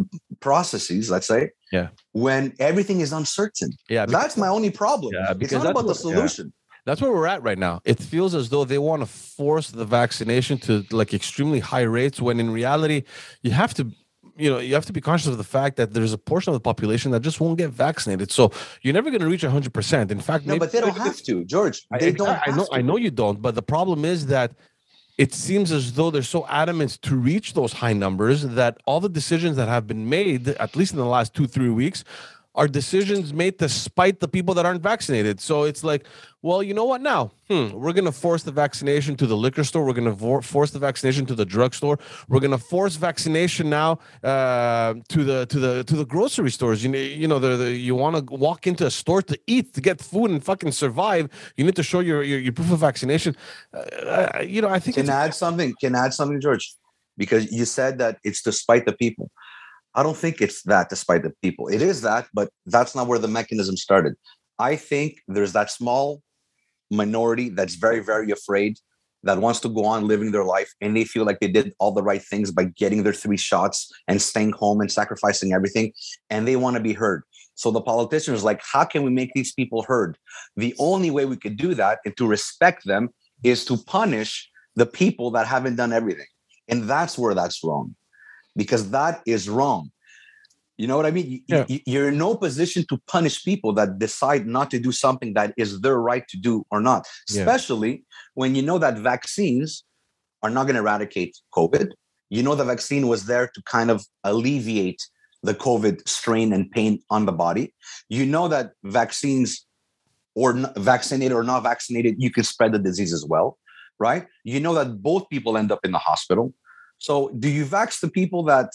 processes. Let's say, Yeah. when everything is uncertain. yeah, because- That's my only problem. Yeah, it's not about the solution. yeah. That's where we're at right now. It feels as though they want to force the vaccination to like extremely high rates when in reality you have to you know you have to be conscious of the fact that there's a portion of the population that just won't get vaccinated. So you're never going to reach 100%. In fact, No, but they don't have to, George. They exact- don't. I know. to. I know you don't. But the problem is that it seems as though they're so adamant to reach those high numbers that all the decisions that have been made, at least in the last two three weeks, are decisions made to spite the people that aren't vaccinated. So it's like, well, you know what? Now, hmm, we're going to force the vaccination to the liquor store. We're going to vo- force the vaccination to the drugstore. We're going to force vaccination now uh, to the to the to the grocery stores. You know, you know, the, the, you want to walk into a store to eat to get food and fucking survive. You need to show your your, your proof of vaccination. Uh, you know, I think Can add something? Can add something, George? Because you said that it's despite the people. I don't think it's that despite the people. It is that, but that's not where the mechanism started. I think there's that small minority that's very, very afraid that wants to go on living their life and they feel like they did all the right things by getting their three shots and staying home and sacrificing everything and they want to be heard so the politicians like how can we make these people heard the only way we could do that and to respect them is to punish the people that haven't done everything and that's where that's wrong because that is wrong. You know what i mean? Yeah. you- you're in no position to punish people that decide not to do something that is their right to do or not Yeah. especially when you know that vaccines are not going to eradicate covid. You know the vaccine was there to kind of alleviate the covid strain and pain on the body. You know that vaccines or vaccinated or not vaccinated you can spread the disease as well right? You know that both people end up in the hospital so do you vax the people that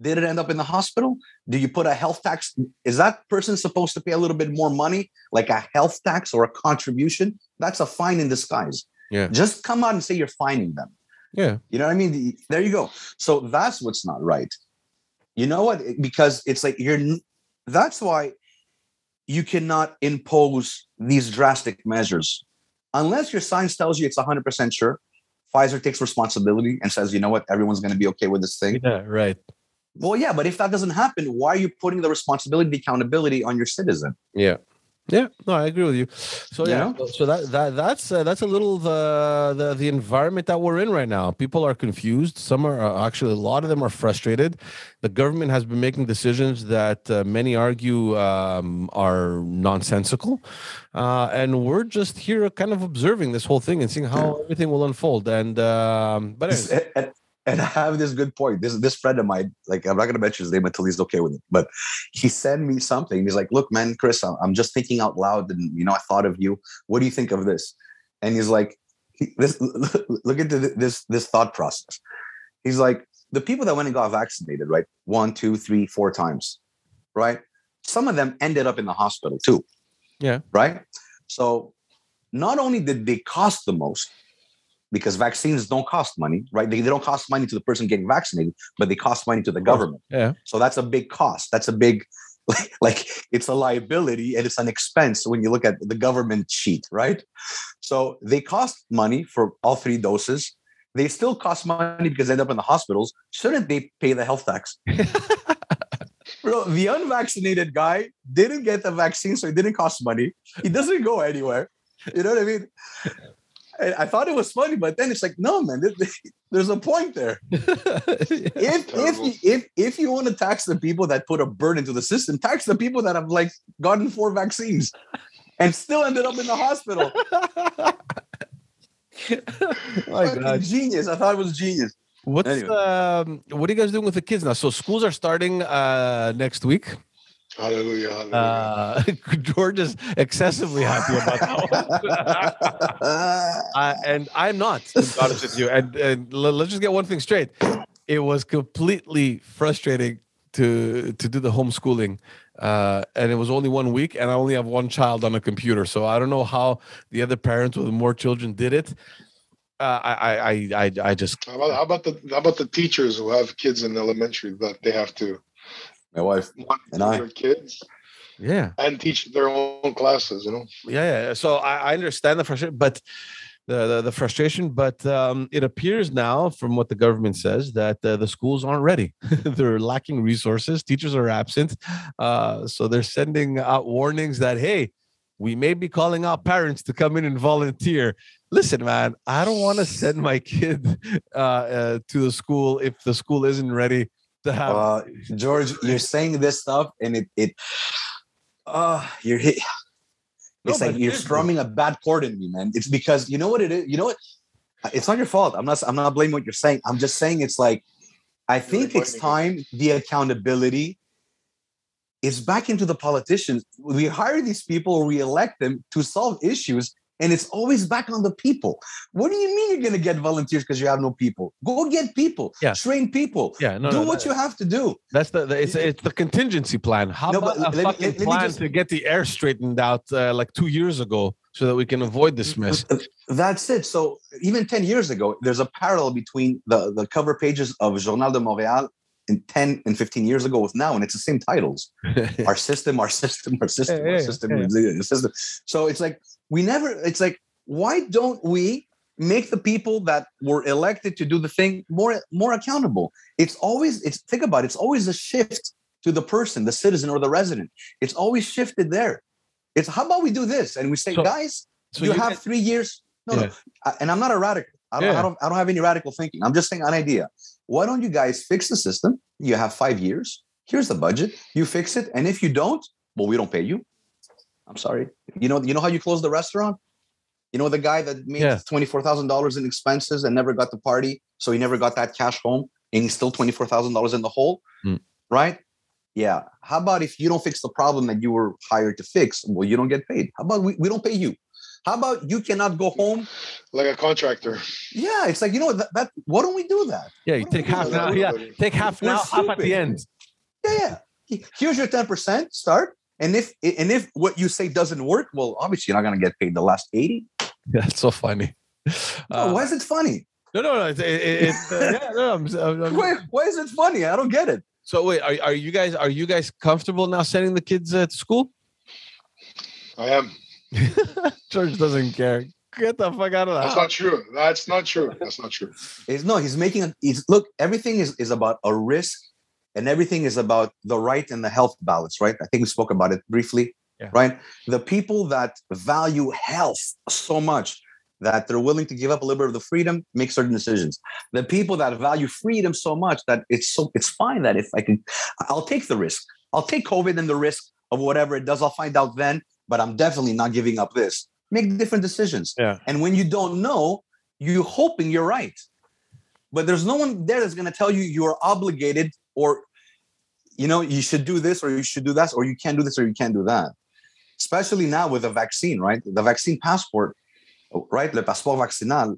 didn't end up in the hospital do you put a health tax is that person supposed to pay a little bit more money like a health tax or a contribution that's a fine in disguise Yeah. just come out and say you're fining them yeah, you know what I mean? There you go. So that's what's not right. You know what? Because it's like you're. That's why you cannot impose these drastic measures unless your science tells you it's 100% sure. Pfizer takes responsibility and says, you know what, everyone's going to be okay with this thing. Yeah, right. Well, yeah, but if that doesn't happen, why are you putting the responsibility, the accountability on your citizen? Yeah. Yeah, no, I agree with you. So yeah, Yeah. so- that that that's uh, that's a little the, the the environment that we're in right now. People are confused. Some are uh, actually a lot of them are frustrated. The government has been making decisions that uh, many argue um, are nonsensical, uh, and we're just here, kind of observing this whole thing and seeing how everything will unfold. And um, but anyways, and, I have this good point. This this friend of mine, like I'm not gonna mention his name until he's okay with it, but he sent me something. He's like, "Look, man, Chris, I'm, just thinking out loud, and you know, I thought of you. What do you think of this?" And he's like, "This look into th- this this thought process." He's like, "The people that went and got vaccinated, right? One, two, three, four times, right? Some of them ended up in the hospital too. Yeah. right. So not only did they cost the most." Because vaccines don't cost money, right? They, they don't cost money to the person getting vaccinated, but they cost money to the government. yeah, So that's a big cost. That's a big, like, like it's a liability and it's an expense when you look at the government sheet, right? So they cost money for all three doses. They still cost money because they end up in the hospitals. Shouldn't they pay the health tax? Bro, the unvaccinated guy didn't get the vaccine, so it didn't cost money. He doesn't go anywhere. You know what I mean? I, I thought it was funny, but then it's like, no, man, there's a point there. If if Terrible. you, if if you want to tax the people that put a burden to the system, tax the people that have like gotten four vaccines and still ended up in the hospital. My God. genius! I thought it was genius. What's Anyway. um what are you guys doing with the kids now? So schools are starting uh next week. Hallelujah. Hallelujah. Uh George is excessively happy about that one. uh, and I'm not, to be honest with you. And, and let's just get one thing straight. It was completely frustrating to to do the homeschooling. Uh, and it was only one week, and I only have one child on a computer. So I don't know how the other parents with more children did it. Uh, I, I, I, I, I just How about, how about the how about the teachers who have kids in elementary that they have to My wife. monitor And I- their kids yeah. and teach their own classes? You know, yeah, yeah. So I, I understand the frustration, but the, the the frustration, but um, it appears now, from what the government says, that uh, the schools aren't ready. they're lacking resources. Teachers are absent, uh, so they're sending out warnings that hey, we may be calling out parents to come in and volunteer. Listen, man, I don't want to send my kid uh, uh, to the school if the school isn't ready to have. Uh, George, you're saying this stuff, and it it. Uh, you're hit. No, It's like you're seriously. strumming a bad chord in me, man. It's because you know what it is. You know what? It's not your fault. I'm not. I'm not blaming what you're saying. I'm just saying it's like I think it's blaming time the accountability is back into the politicians. We hire these people, or we elect them to solve issues, and it's always back on the people. What do you mean you're going to get volunteers because you have no people? Go get people. Yeah. Train people. yeah, no, do no, what that- you have to do. That's the, the it's it's the contingency plan. How No, about a let me- fucking let- let plan just- to get the air straightened out uh, like two years ago so that we can avoid this mess? That's it. So even 10 years ago, there's a parallel between the, the cover pages of Journal de Montréal in 10 and 15 years ago with now, and it's the same titles. Our system, our system, our system, Yeah, our system, yeah. system. So it's like we never, it's like, why don't we make the people that were elected to do the thing more more accountable? It's always, it's think about it, it's always a shift to the person, the citizen or the resident. It's always shifted there. It's how about we do this? And we say, So- guys, So you, you have guys- three years. No, Yeah. no. I- and I'm not a radical. I don't, Yeah. I don't. I don't have any radical thinking. I'm just saying an idea. Why don't you guys fix the system? You have five years. Here's the budget. You fix it, and if you don't, well, we don't pay you. I'm sorry. You know. You know how you close the restaurant. You know the guy that made Yeah. twenty four thousand dollars in expenses and never got the party, so he never got that cash home, and he's still twenty four thousand dollars in the hole, Hmm. right? Yeah. How about if you don't fix the problem that you were hired to fix? Well, you don't get paid. How about we, we don't pay you? How about you cannot go home? like a contractor. Yeah, it's like you know that, that why don't we do that? yeah, you What do take we do half now. Yeah, take half We're now, half at the end. Yeah, yeah. Here's your ten percent. Start, and if and if what you say doesn't work, well, obviously you're not going to get paid the last eighty. That's so funny. Oh, Uh, why is it funny? no, no, no. It's, it, it- it's, uh, yeah, no, I'm, I'm- I'm- Why, why is it funny? I don't get it. so wait, are, are you guys are you guys comfortable now sending the kids uh, to school? I am. George doesn't care. Get the fuck out of the That's house. not true. That's not true. That's not true. Is no, he's making a he's look, everything is, is about a risk and everything is about the right and the health balance, right? I think we spoke about it briefly. Yeah. Right. The people that value health so much that they're willing to give up a little bit of the freedom, make certain decisions. The people that value freedom so much that it's so it's fine that if I can I'll take the risk. I'll take COVID and the risk of whatever it does. I'll find out then, but I'm definitely not giving up this. Make different decisions. Yeah. And when you don't know, you're hoping you're right. But there's no one there that's going to tell you you're obligated or, you know, you should do this or you should do that or you can't do this or you can't do that. Especially now with the vaccine, right? The vaccine passport, right? Le passeport vaccinal.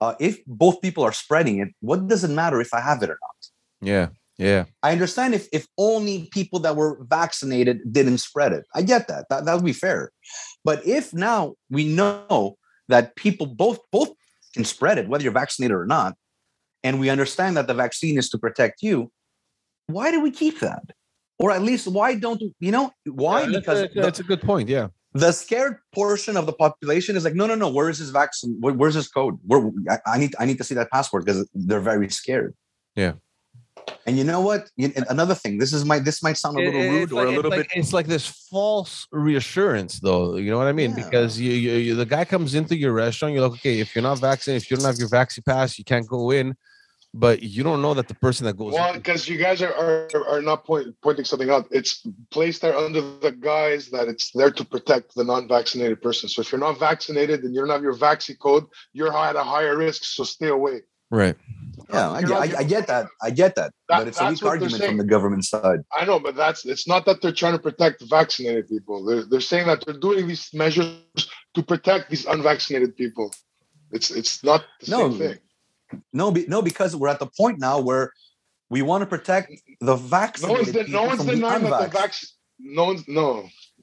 Uh, if both people are spreading it, what does it matter if I have it or not? Yeah. Yeah. I understand if if only people that were vaccinated didn't spread it. I get that. That that would be fair. But if now we know that people both both can spread it, whether you're vaccinated or not, and we understand that the vaccine is to protect you, why do we keep that? Or at least why don't you know why? Yeah, that's because a, that's a good point. Yeah. the scared portion of the population is like, no, no, no. Where is this vaccine? Where, where's this code? Where I, I need I need to see that passport because they're very scared. Yeah. And you know what? Another thing. This is my. This might sound a little It- rude it's or like, a little it's bit. like, it's like this false reassurance though you know what i mean Yeah. because you, you, you the guy comes into your restaurant you're like okay if you're not vaccinated if you don't have your vaccine pass you can't go in but you don't know that the person that goes Well, because you guys are, are are not point, pointing something out. It's placed there under the guise that it's there to protect the non-vaccinated person. So if you're not vaccinated and you don't have your vaccine code, you're at a higher risk. So stay away. Right Yeah, I, get- I, I get that. I get that. That- but it's a weak argument from the government side. I know, but that's it's not that they're trying to protect vaccinated people. They're they're saying that they're doing these measures to protect these unvaccinated people. It's it's not the No, same thing. No, be, no, because we're at the point now where we want to protect the No vaccinated one's de- no people one's from the denying that the vaccine. No one's no.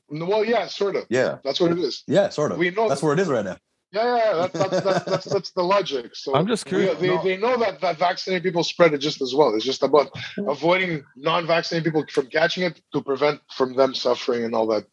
No, Well, yeah, sort of. Yeah, That's what it is. yeah, sort of. We know That's where it is right now. Yeah, yeah, yeah. That's that's that's, that's, that's the logic. So I'm just we- curious. they, no, they know that, that vaccinated people spread it just as well. It's just about avoiding non-vaccinated people from catching it to prevent from them suffering and all that.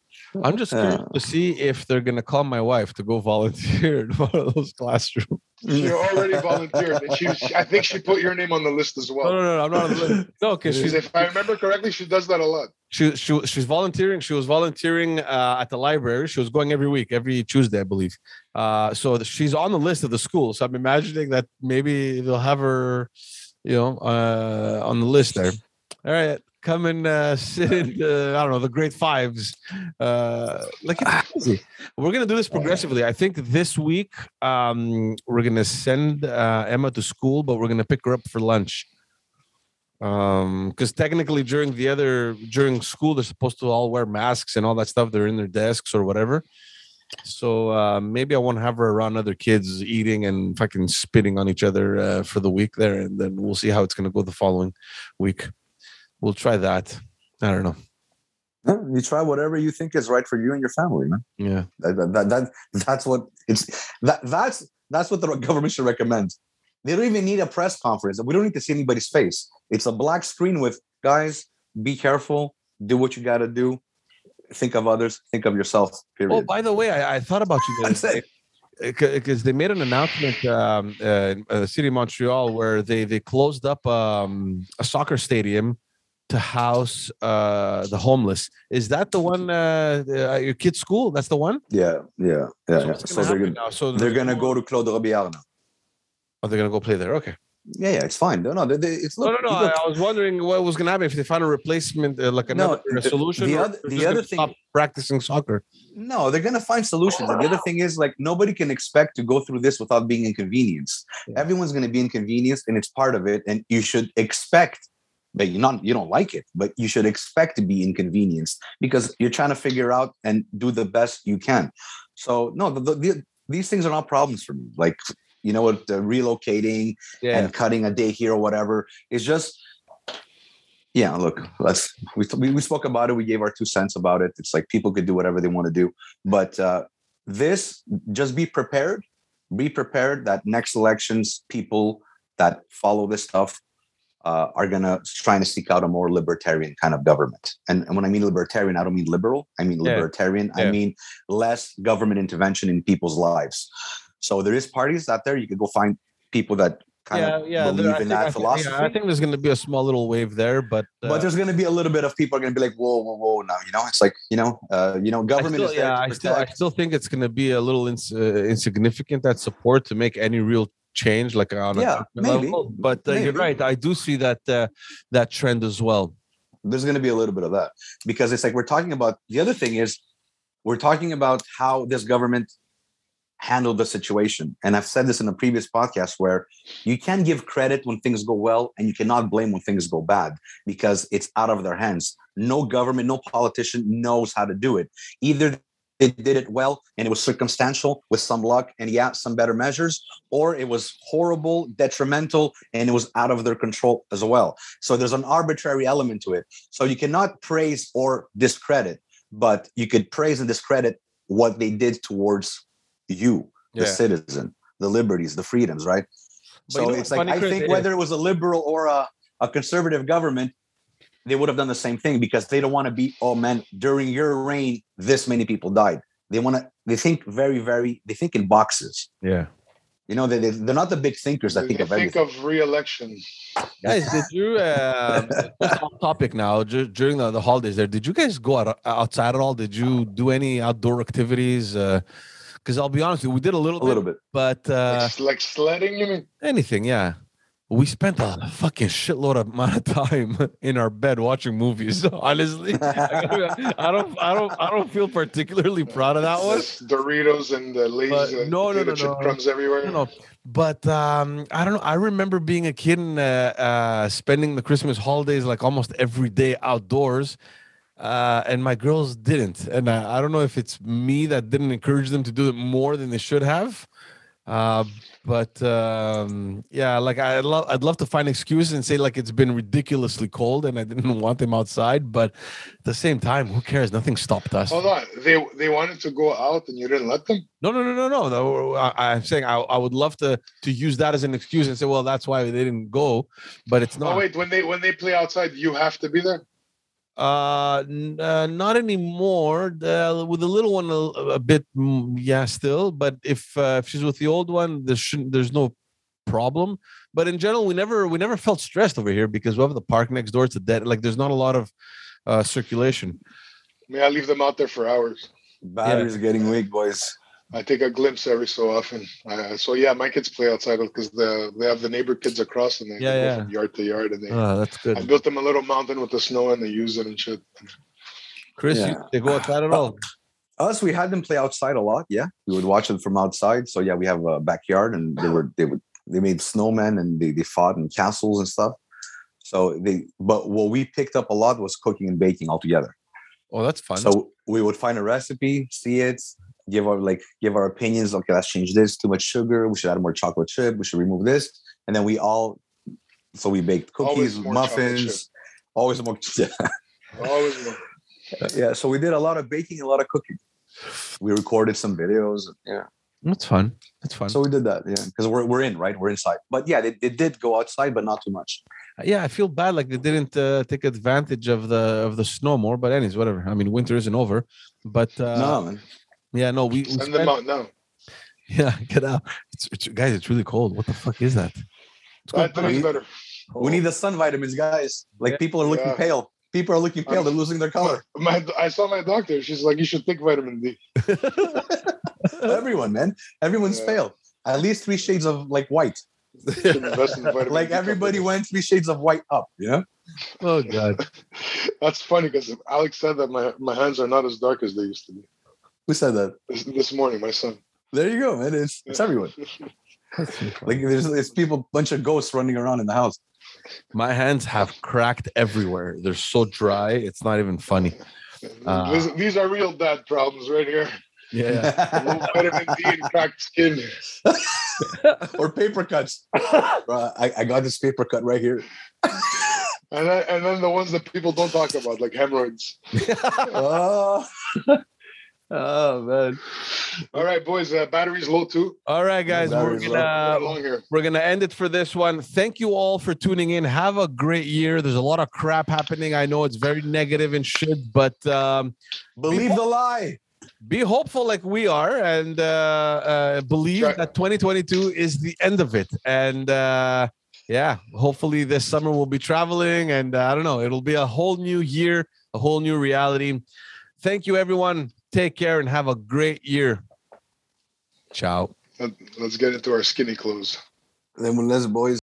i'm just curious Yeah. to see if they're gonna call my wife to go volunteer in one of those classrooms She already volunteered. And she, she- I think she put your name on the list as well. no no i'm not on the list. no because Because she's if I remember correctly, she does that a lot. she, she she's volunteering. She was volunteering uh, at the library. She was going every week, every Tuesday, I believe. Uh, so the- she's on the list of the school. So I'm imagining that maybe they'll have her, you know, uh, on the list there. All right, come and uh, sit in. The, I don't know the great fives. Uh, like. We're gonna do this progressively. I think this week um, we're gonna send uh, Emma to school, but we're gonna pick her up for lunch um because technically during the other during school they're supposed to all wear masks and all that stuff they're in their desks or whatever so uh maybe i won't have her around other kids eating and fucking spitting on each other uh, for the week there and then we'll see how it's to go the following week we'll try that i don't know You try whatever you think is right for you and your family, man. yeah That, that, that, that- that's what it's that that's that's what the government should recommend. They don't even need a press conference. We don't need to see anybody's face. It's a black screen with guys. Be careful. Do what you got to do. Think of others. Think of yourself. Period. oh by the way i, I thought about you other because they made an announcement um, uh, in uh, the city of Montreal where they they closed up um, a soccer stadium to house uh, the homeless. Is that the one uh, uh, at your kid's school? That's the one. Yeah, yeah, yeah. So, yeah. So they're gonna, now? So they're gonna go to Claude Robillard now. Oh, they're gonna go play there. Okay. Yeah, yeah, it's fine. No, no, they, they, it's No, look, no, no. look, I, was wondering what was gonna happen if they found a replacement, uh, like another a the- solution. the other- the other thing- stop practicing soccer. No, they're gonna find solutions. And the other thing is like nobody can expect to go through this without being inconvenienced. Yeah. Everyone's gonna be inconvenienced, and it's part of it. And you should expect that you not you don't like it, but you should expect to be inconvenienced because you're trying to figure out and do the best you can. So no, the, the, the, these things are not problems for me. Like you know what, relocating Yeah. and cutting a day here or whatever. It's just, yeah. Look, let's we, we we spoke about it. We gave our two cents about it. It's like people could do whatever they want to do, but uh, this just be prepared. Be prepared that next elections, people that follow this stuff uh, are gonna trying to seek out a more libertarian kind of government. And, and when I mean libertarian, I don't mean liberal. I mean libertarian. Yeah. I mean less government intervention in people's lives. So there is parties out there. You could go find people that kind yeah, of yeah. believe I in think, I that think- philosophy. yeah, I think there's going to be a small little wave there, but uh, but there's going to be a little bit of people are going to be like, whoa, whoa, whoa, now you know, it's like you know, uh, you know, government still, is there yeah, I still, I still think it's going to be a little ins- uh, insignificant that support to make any real change, like on a Yeah, government maybe. level. But uh, you're right. I do see that uh, that trend as well. there's going to be a little bit of that because it's like we're talking about. The other thing is, we're talking about how this government handled the situation, and I've said this in a previous podcast where you can give credit when things go well, and you cannot blame when things go bad because it's out of their hands. No government, no politician knows how to do it. Either they did it well and it was circumstantial with some luck and yeah, some better measures, or it was horrible, detrimental, and it was out of their control as well. So there's an arbitrary element to it. So you cannot praise or discredit, but you could praise and discredit what they did towards you, the Yeah. citizen, the liberties, the freedoms, right? But so you know it's like I think whether it was a liberal or a, a conservative government, they would have done the same thing because they don't want to be, oh man, during your reign, this many people died. They want to, they think very, very, they think in boxes. Yeah. You know, they, they, they're not the big thinkers that They think of think everything. of re-election. Guys, did you uh, off topic now dur- during the, the holidays there? Did you guys go out, outside at all? Did you do any outdoor activities? Because I'll be honest, with you, we did a little, a little bit. but uh, like, like sledding, you mean? anything, yeah. We spent a fucking shitload of amount of time in our bed watching movies. Honestly, I don't, I don't, I don't feel particularly proud of that one. Doritos and the Lay's But uh, no, no, no, chip no. crumbs everywhere. No, no, but um, I don't know. I remember being a kid and uh, uh, spending the Christmas holidays like almost every day outdoors, uh, and my girls didn't. And I, I don't know if it's me that didn't encourage them to do it more than they should have. Uh, but um, yeah, like I love, I'd love to find excuses and say like it's been ridiculously cold and I didn't want them outside. But at the same time, who cares? Nothing stopped us. Hold on. They they wanted to go out and you didn't let them? No, no, no, no, no. I, I'm saying I, I would love to to use that as an excuse and say, well, that's why they didn't go, but it's not. Oh not. wait, when they when they play outside, you have to be there. Uh, n- uh, not anymore. The, with the little one, a, a bit, mm, yeah, still. But if uh, if she's with the old one, there shouldn't. There's no problem. But in general, we never we never felt stressed over here because we have the park next door. It's a dead. Like there's not a lot of uh, circulation. May I leave them out there for hours? Batteries are getting weak, boys. I take a glimpse every so often. Uh, so yeah, my kids play outside because the they have the neighbor kids across and they Yeah, can go yeah. from yard to yard and they. Oh, that's good. I built them a little mountain with the snow and they use it and shit. Chris, you, Yeah. they go outside at all? Us, we had them play outside a lot. Yeah, we would watch them from outside. So yeah, we have a backyard, and they were they would they made snowmen and they, they fought in castles and stuff. So they, but what we picked up a lot was cooking and baking altogether. Oh, that's fun. So we would find a recipe, see it, give our like give our opinions. Okay, let's change this. Too much sugar. We should add more chocolate chip. We should remove this. And then we all, so we baked cookies, more chocolate chip. muffins. Always more. Yeah. Always more. yeah. So we did a lot of baking, a lot of cooking. We recorded some videos. Yeah. that's fun. That's fun. So we did that. Yeah. Because we're, we're in, right? We're inside. But yeah, they, they did go outside, but not too much. yeah, I feel bad like they didn't uh, take advantage of the of the snow more. But anyways, whatever. I mean, winter isn't over. But uh, no, man. Yeah, no, we, we Send spent, them out now. yeah, get out. It's, it's guys, it's really cold. What the fuck is that? It's That cold. is better. We need the sun vitamins, guys. Like Yeah. people are looking Yeah. pale. People are looking pale. Um, They're losing their color. My, I saw my doctor. She's like, you should take vitamin D. Everyone, man. Everyone's Yeah. pale. At least three shades of like white. You should invest in vitamin Like everybody went three shades of white up. Yeah. oh god. That's funny because Alex said that my, my hands are not as dark as they used to be. Who said that? This, this morning, my son. There you go, man. It's it's everyone. Like there's it's people, bunch of ghosts running around in the house. My hands have cracked everywhere. They're so dry. It's not even funny. Uh, These- these are real dad problems right here. Yeah. Low vitamin D and cracked skin. or paper cuts. Bro, I, I got this paper cut right here. And then, and then the ones that people don't talk about, like hemorrhoids. Oh, oh man. All right, boys. Uh, battery's low too. All right, guys, we're gonna Long here. we're gonna end it for this one. Thank you all for tuning in. Have a great year. There's a lot of crap happening. I know it's very negative and shit, but um, Believe the lie. be hopeful like we are and uh, uh, believe Right. that 2022 is the end of it. And uh, yeah, hopefully this summer we'll be traveling and uh, I don't know, it'll be a whole new year, a whole new reality. Thank you, everyone. Take care and have a great year. Ciao. Let- Let's get into our skinny clothes. Then let's boys.